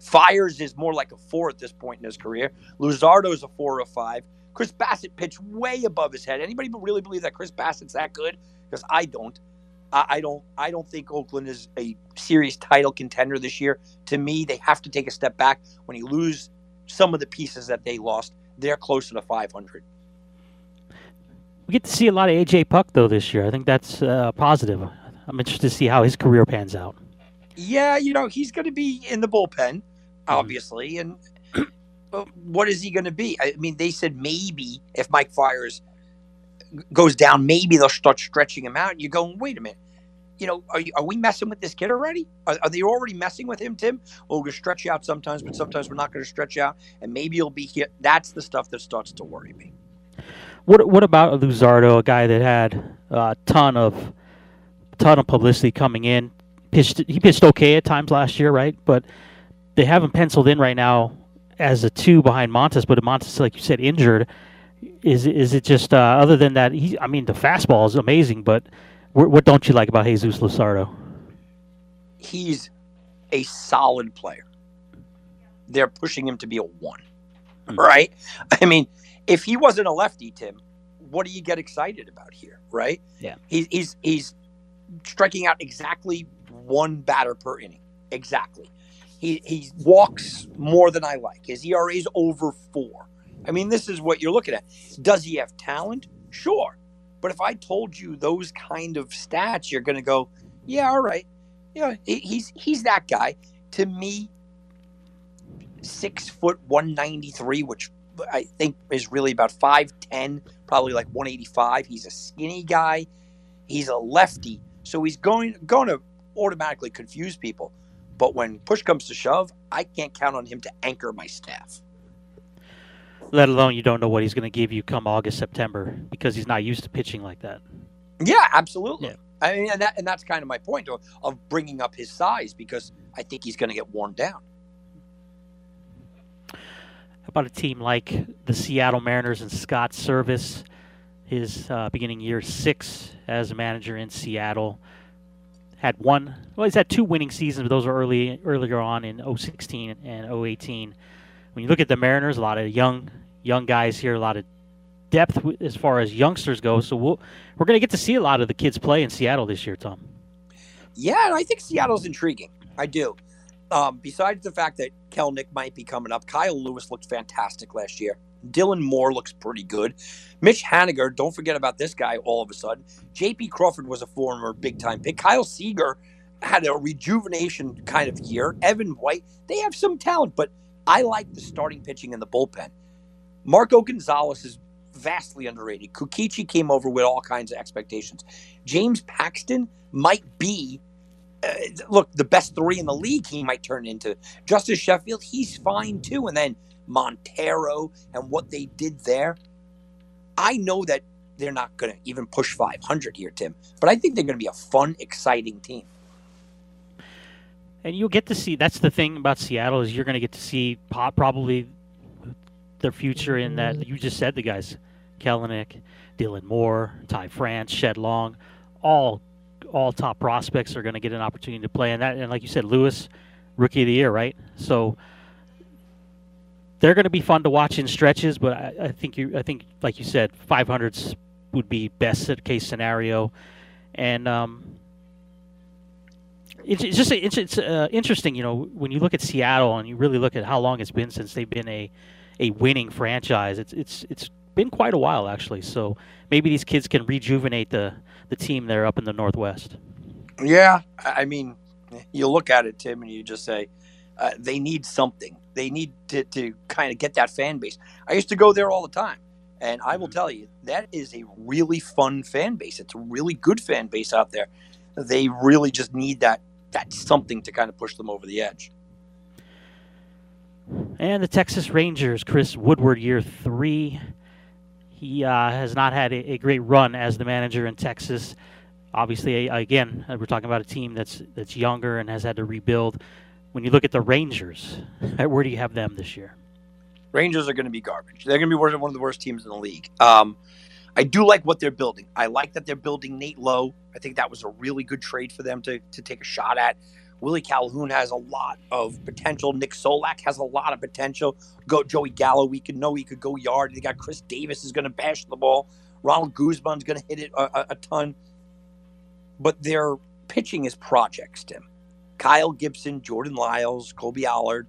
Speaker 4: Fiers is more like a four at this point in his career. Luzardo is a four or five. Chris Bassitt pitched way above his head. Anybody really believe that Chris Bassitt's that good? Because I don't. I, don't. I don't think Oakland is a serious title contender this year. To me, they have to take a step back. When you lose some of the pieces that they lost, they're closer to 500.
Speaker 3: We get to see a lot of AJ Puk though this year. I think that's uh, positive. I'm interested to see how his career pans out.
Speaker 4: Yeah, you know he's going to be in the bullpen, obviously, and what is he going to be? I mean, they said maybe if Mike Fiers goes down, maybe they'll start stretching him out. And you're going, wait a minute. You know, are, you, are we messing with this kid already? Are, are they already messing with him, Tim? Well, to stretch out sometimes, but sometimes we're not going to stretch out, and maybe you'll be here. That's the stuff that starts to worry me.
Speaker 3: What What about Luzardo, a guy that had a ton of ton of publicity coming in? Pitched he pitched okay at times last year, right? But they have him penciled in right now as a two behind Montas, but Montas, like you said, injured. Is is it just uh, other than that? He, I mean, the fastball is amazing, but what, what don't you like about Jesus Luzardo?
Speaker 4: He's a solid player. They're pushing him to be a one, mm-hmm. right? I mean, if he wasn't a lefty, Tim, what do you get excited about here, right?
Speaker 3: Yeah.
Speaker 4: He's he's he's striking out exactly one batter per inning. Exactly. He he walks more than I like. His ERA is over four. I mean, this is what you're looking at. Does he have talent? Sure. But if I told you those kind of stats, you're going to go, yeah, all right. Yeah, he's he's that guy. To me, six foot one ninety three, which I think is really about 5'10, probably like 185. He's a skinny guy. He's a lefty. So he's going going to automatically confuse people. But when push comes to shove, I can't count on him to anchor my staff.
Speaker 3: Let alone you don't know what he's going to give you come August, September because he's not used to pitching like that.
Speaker 4: Yeah, absolutely. Yeah. I mean, and, that, and that's kind of my point of, of bringing up his size because I think he's going to get worn down
Speaker 3: about a team like the Seattle Mariners and Scott Servais, his uh, beginning year six as a manager in Seattle. Had one, well, he's had two winning seasons, but those were early earlier on in 016 and 018. When you look at the Mariners, a lot of young young guys here, a lot of depth as far as youngsters go. So we'll, we're going to get to see a lot of the kids play in Seattle this year, Tom.
Speaker 4: Yeah, I think Seattle's intriguing. I do. Um, besides the fact that Kelenic might be coming up, Kyle Lewis looked fantastic last year. Dylan Moore looks pretty good. Mitch Haniger, don't forget about this guy all of a sudden. JP Crawford was a former big time pick. Kyle Seager had a rejuvenation kind of year. Evan White, they have some talent, but I like the starting pitching in the bullpen. Marco Gonzalez is vastly underrated. Kikuchi came over with all kinds of expectations. James Paxton might be uh, look, the best three in the league he might turn into. Justice Sheffield, he's fine too. And then Montero and what they did there. I know that they're not going to even push 500 here, Tim, but I think they're going to be a fun, exciting team.
Speaker 3: And you'll get to see. That's the thing about Seattle is you're going to get to see probably their future in that you just said the guys Kelenic, Dylan Moore, Ty France, Shed Long, all all top prospects are going to get an opportunity to play. And that, and like you said, Lewis, rookie of the year, right? So they're going to be fun to watch in stretches. But I, I think you, I think like you said, 500s would be best case scenario, and um, it's, it's just it's, it's uh, interesting, you know, when you look at Seattle and you really look at how long it's been since they've been a a winning franchise. It's it's it's been quite a while actually. So maybe these kids can rejuvenate the the team there up in the Northwest.
Speaker 4: Yeah, I mean, you look at it, Tim, and you just say uh, they need something. They need to, to kind of get that fan base. I used to go there all the time, and I will mm-hmm. tell you that is a really fun fan base. It's a really good fan base out there. They really just need that that something to kind of push them over the edge.
Speaker 3: And the Texas Rangers, Chris Woodward, year three. He uh, has not had a, a, great run as the manager in Texas. Obviously, again, we're talking about a team that's that's younger and has had to rebuild. When you look at the Rangers, where do you have them this year?
Speaker 4: Rangers are going to be garbage. They're going to be one of the worst teams in the league. Um, I do like what they're building. I like that they're building Nate Lowe. I think that was a really good trade for them to, to take a shot at. Willie Calhoun has a lot of potential. Nick Solak has a lot of potential. Go Joey Gallo, we could know he could go yard. They got Chris Davis is going to bash the ball. Ronald Guzman's going to hit it a, a, a, ton. But their pitching is projects, Tim. Kyle Gibson, Jordan Lyles, Kolby Allard,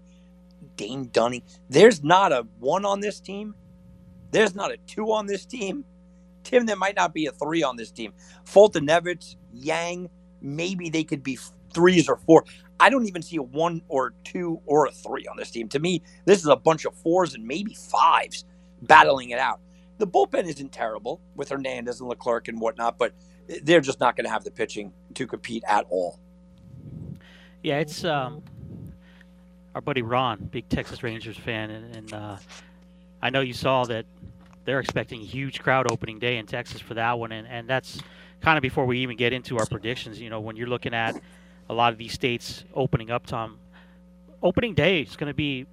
Speaker 4: Dane Dunning. There's not a one on this team. There's not a two on this team. Tim, there might not be a three on this team. Foltynewicz, Yang, maybe they could be threes or four. I don't even see a one or two or a three on this team. To me, this is a bunch of fours and maybe fives battling it out. The bullpen isn't terrible with Hernandez and Leclerc and whatnot, but they're just not going to have the pitching to compete at all.
Speaker 3: Yeah, it's um, our buddy Ron, big Texas Rangers fan, and, and uh, I know you saw that they're expecting huge crowd opening day in Texas for that one, and, and that's kind of before we even get into our predictions. You know, when you're looking at a lot of these states opening up, Tom, opening day is going to be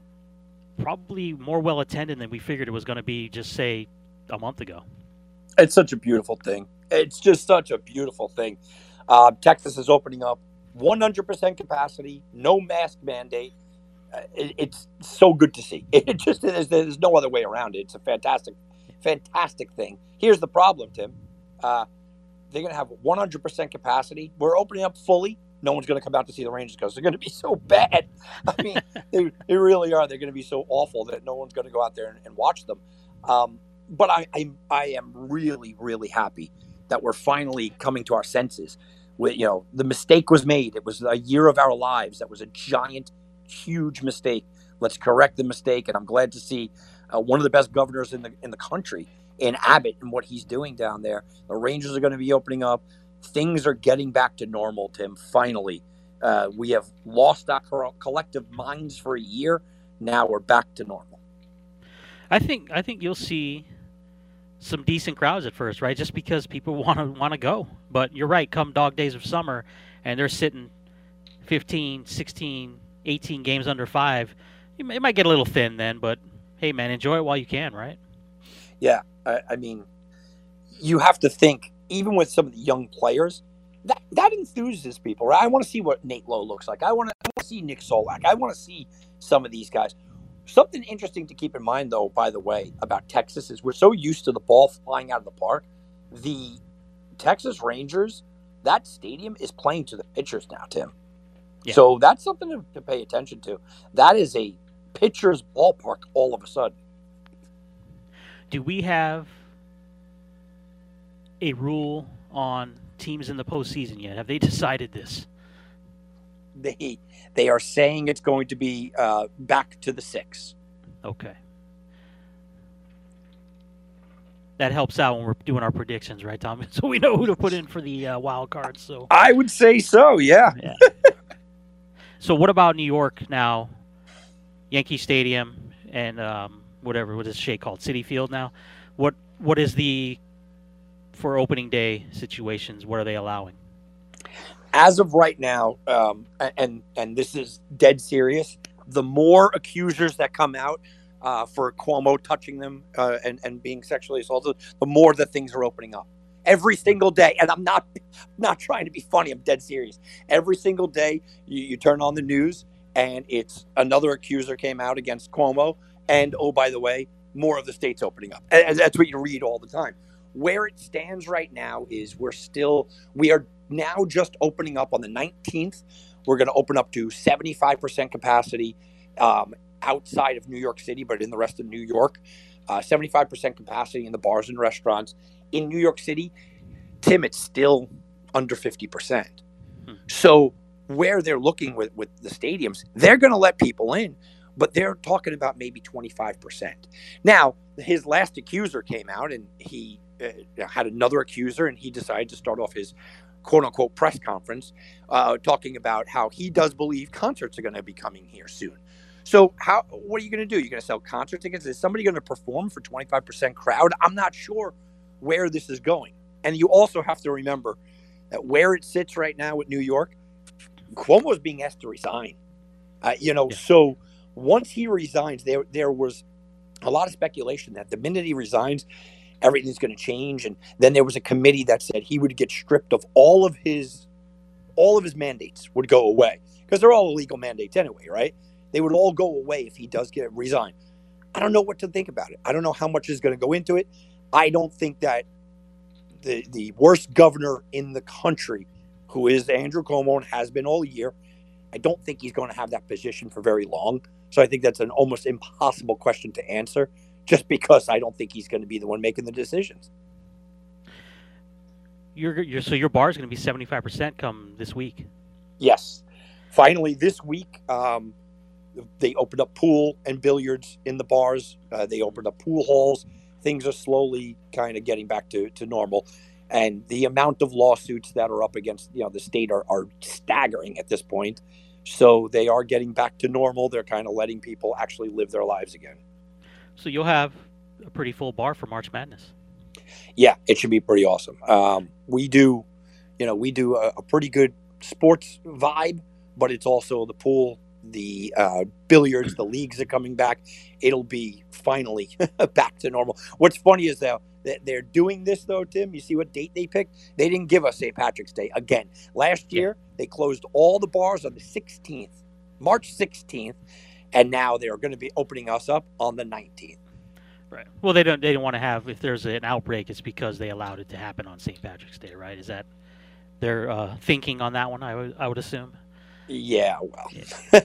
Speaker 3: probably more well attended than we figured it was going to be just say a month ago.
Speaker 4: It's such a beautiful thing. It's just such a beautiful thing. Uh, Texas is opening up 100% capacity, no mask mandate. Uh, it, it's so good to see. It just there's no other way around it. It's a fantastic, fantastic thing. Here's the problem, Tim. Uh, they're going to have 100% capacity. We're opening up fully no one's going to come out to see the Rangers because they're going to be so bad. I mean, they, they really are. They're going to be so awful that no one's going to go out there and, and watch them. Um, but I, I, I am really, really happy that we're finally coming to our senses. With, you know, the mistake was made. It was a year of our lives. That was a giant, huge mistake. Let's correct the mistake. And I'm glad to see uh, one of the best governors in the in the country in Abbott and what he's doing down there. The Rangers are going to be opening up things are getting back to normal, Tim. Finally, uh, we have lost our collective minds for a year. Now we're back to normal.
Speaker 3: I think I think you'll see some decent crowds at first, right? Just because people want to want to go. But you're right. Come dog days of summer, and they're sitting 15, 16, 18 games under five. It might get a little thin then, but hey, man, enjoy it while you can, right?
Speaker 4: Yeah, I, I mean, you have to think even with some of the young players, that that enthuses people. Right? I want to see what Nate Lowe looks like. I want to see Nick Solak. I want to see some of these guys. Something interesting to keep in mind, though, by the way, about Texas is we're so used to the ball flying out of the park. The Texas Rangers, that stadium is playing to the pitchers now, Tim. Yeah. So that's something to, to pay attention to. That is a pitcher's ballpark all of a sudden.
Speaker 3: Do we have a rule on teams in the postseason yet? Have they decided this?
Speaker 4: They they are saying it's going to be uh, back to the six.
Speaker 3: Okay. That helps out when we're doing our predictions, right, Tom? So we know who to put in for the uh, wild cards. So
Speaker 4: I would say so. Yeah. yeah.
Speaker 3: so what about New York now? Yankee Stadium and um, whatever what is Shea called Citi Field now. What what is the for opening day situations? What are they allowing?
Speaker 4: As of right now, um, and and this is dead serious. The more accusers that come out, uh, for Cuomo touching them uh, and and being sexually assaulted, the more that things are opening up. Every single day, and I'm not not trying to be funny. I'm dead serious. Every single day, you, you turn on the news, and it's another accuser came out against Cuomo, and oh by the way, more of the states opening up. And that's what you read all the time. Where it stands right now is we're still we are now just opening up on the 19th. We're going to open up to 75% capacity um, outside of New York City, but in the rest of New York. Uh, 75% capacity in the bars and restaurants. In New York City, Tim, it's still under 50%. Hmm. So, where they're looking with, with the stadiums, they're going to let people in, but they're talking about maybe 25%. Now, his last accuser came out and he uh, had another accuser, and he decided to start off his quote unquote press conference uh, talking about how he does believe concerts are going to be coming here soon. So how what are you going to do? You're going to sell concert tickets? Is somebody going to perform for 25% crowd? I'm not sure where this is going. And you also have to remember that where it sits right now with New York, Cuomo is being asked to resign. Uh, you know, yeah. so once he resigns, there there was a lot of speculation that the minute he resigns, everything's going to change. And then there was a committee that said he would get stripped of all of his all of his mandates would go away because they're all illegal mandates anyway, right? They would all go away if he does get resigned. I don't know what to think about it. I don't know how much is going to go into it. I don't think that the the worst governor in the country, who is Andrew Cuomo and has been all year, I don't think he's going to have that position for very long. So I think that's an almost impossible question to answer just because I don't think he's going to be the one making the decisions.
Speaker 3: You're, you're so your bar is going to be seventy five percent come this week.
Speaker 4: Yes, finally this week um, they opened up pool and billiards in the bars. Uh, they opened up pool halls. Things are slowly kind of getting back to, to normal, and the amount of lawsuits that are up against you know the state are, are staggering at this point. So they are getting back to normal. They're kind of letting people actually live their lives again.
Speaker 3: So you'll have a pretty full bar for March Madness.
Speaker 4: Yeah, it should be pretty awesome. Um, we do, you know, we do a, a, pretty good sports vibe, but it's also the pool, the uh, billiards, the leagues are coming back. It'll be finally back to normal. What's funny is though that they're doing this though, Tim. You see what date they picked? They didn't give us St. Patrick's Day again. Last year yeah. they closed all the bars on the 16th, March 16th, and now they're going to be opening us up on the 19th.
Speaker 3: Right. Well, they don't. They don't want to have if there's an outbreak, it's because they allowed it to happen on St. Patrick's Day, right? Is that their uh, thinking on that one? I would. I would assume.
Speaker 4: Yeah. Well,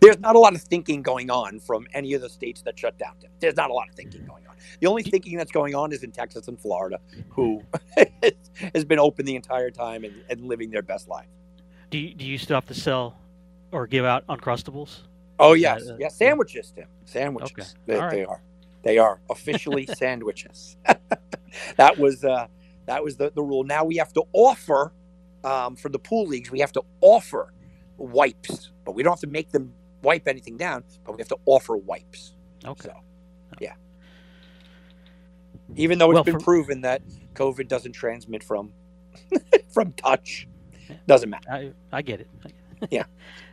Speaker 4: there's not a lot of thinking going on from any of the states that shut down. There's not a lot of thinking going on. The only thinking that's going on is in Texas and Florida, who has been open the entire time and, and living their best life.
Speaker 3: Do you, do you still have to sell or give out Uncrustables?
Speaker 4: Oh yes, uh, yes, sandwiches, Tim. Sandwiches. Okay. They, right. they, are. They are officially sandwiches. that was uh, that was the, the rule. Now we have to offer um, for the pool leagues. We have to offer wipes, but we don't have to make them wipe anything down. But we have to offer wipes.
Speaker 3: Okay. So,
Speaker 4: yeah. Even though it's well, been for... proven that COVID doesn't transmit from from touch, doesn't matter.
Speaker 3: I, I get it. I get
Speaker 4: it. yeah.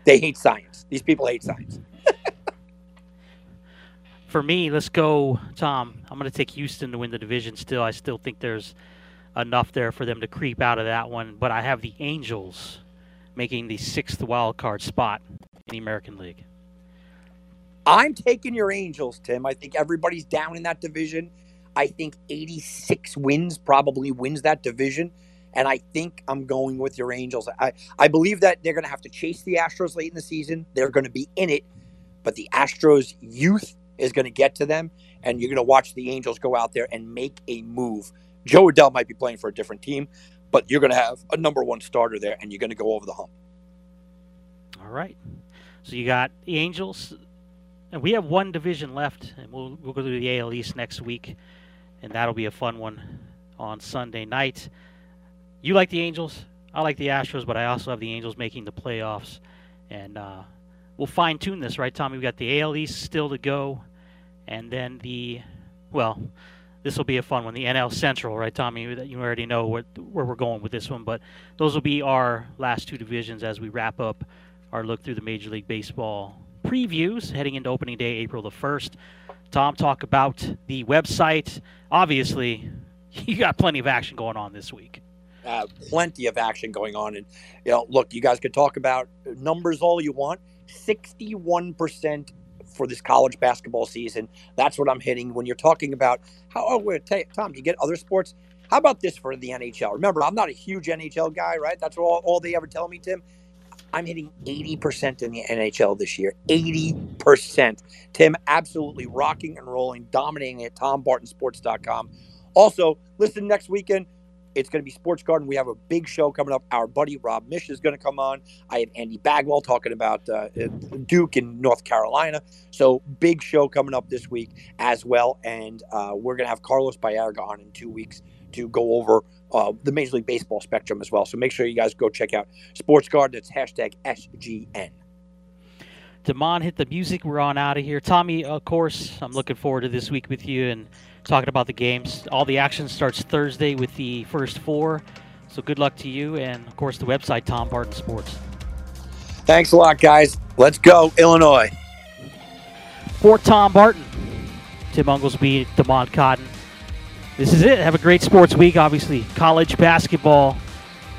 Speaker 4: They hate science. These people hate science.
Speaker 3: For me, let's go, Tom. I'm going to take Houston to win the division still. I still think there's enough there for them to creep out of that one, but I have the Angels making the sixth wild card spot in the American League.
Speaker 4: I'm taking your Angels, Tim. I think everybody's down in that division. I think 86 wins probably wins that division. And I think I'm going with your Angels. I, I believe that they're going to have to chase the Astros late in the season. They're going to be in it, but the Astros' youth is going to get to them, and you're going to watch the Angels go out there and make a move. Jo Adell might be playing for a different team, but you're going to have a number one starter there, and you're going to go over the hump.
Speaker 3: All right. So you got the Angels, and we have one division left, and we'll, we'll go to the AL East next week, and that'll be a fun one on Sunday night. You like the Angels. I like the Astros, but I also have the Angels making the playoffs. And uh, we'll fine tune this, right, Tommy? We got the AL East still to go, and then the, well, this will be a fun one. The NL Central, right, Tommy? You already know what, where we're going with this one, but those will be our last two divisions as we wrap up our look through the Major League Baseball previews heading into opening day, April the 1st. Tom talk about the website. Obviously, you got plenty of action going on this week.
Speaker 4: Uh, plenty of action going on, and you know, look, you guys could talk about numbers all you want. Sixty-one percent for this college basketball season. That's what I'm hitting. When you're talking about how, oh, wait, you, Tom, you get other sports. How about this for the NHL? Remember, I'm not a huge NHL guy, right? That's all, all they ever tell me, Tim. I'm hitting 80% in the NHL this year. 80%. Tim, absolutely rocking and rolling, dominating at tombartonsports.com. Also, listen next weekend. It's going to be Sports Garden. We have a big show coming up. Our buddy Rob Mish is going to come on. I have Andy Bagwell talking about uh, Duke in North Carolina. So, big show coming up this week as well. And uh, we're going to have Carlos Baerga on in two weeks to go over uh, the Major League Baseball spectrum as well. So make sure you guys go check out Sports Guard. That's hashtag SGN.
Speaker 3: Damon hit the music. We're on out of here. Tommy, of course, I'm looking forward to this week with you and talking about the games. All the action starts Thursday with the first four. So good luck to you. And, of course, the website, Tom Barton Sports.
Speaker 4: Thanks a lot, guys. Let's go, Illinois.
Speaker 3: For Tom Barton, Tim Unglesby, Damon Cotton this is it. Have a great sports week, obviously. College basketball.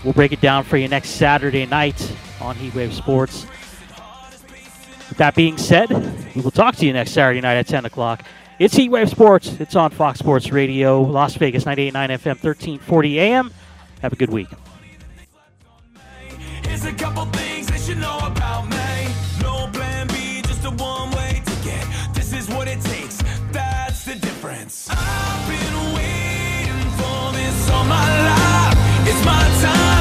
Speaker 3: We'll break it down for you next Saturday night on Heatwave Sports. With that being said, we will talk to you next Saturday night at 10 o'clock. It's Heatwave Sports. It's on Fox Sports Radio, Las Vegas, 98.9 FM, 1340 AM. Have a good week.
Speaker 8: This is what it takes. That's the difference all my life. It's my time.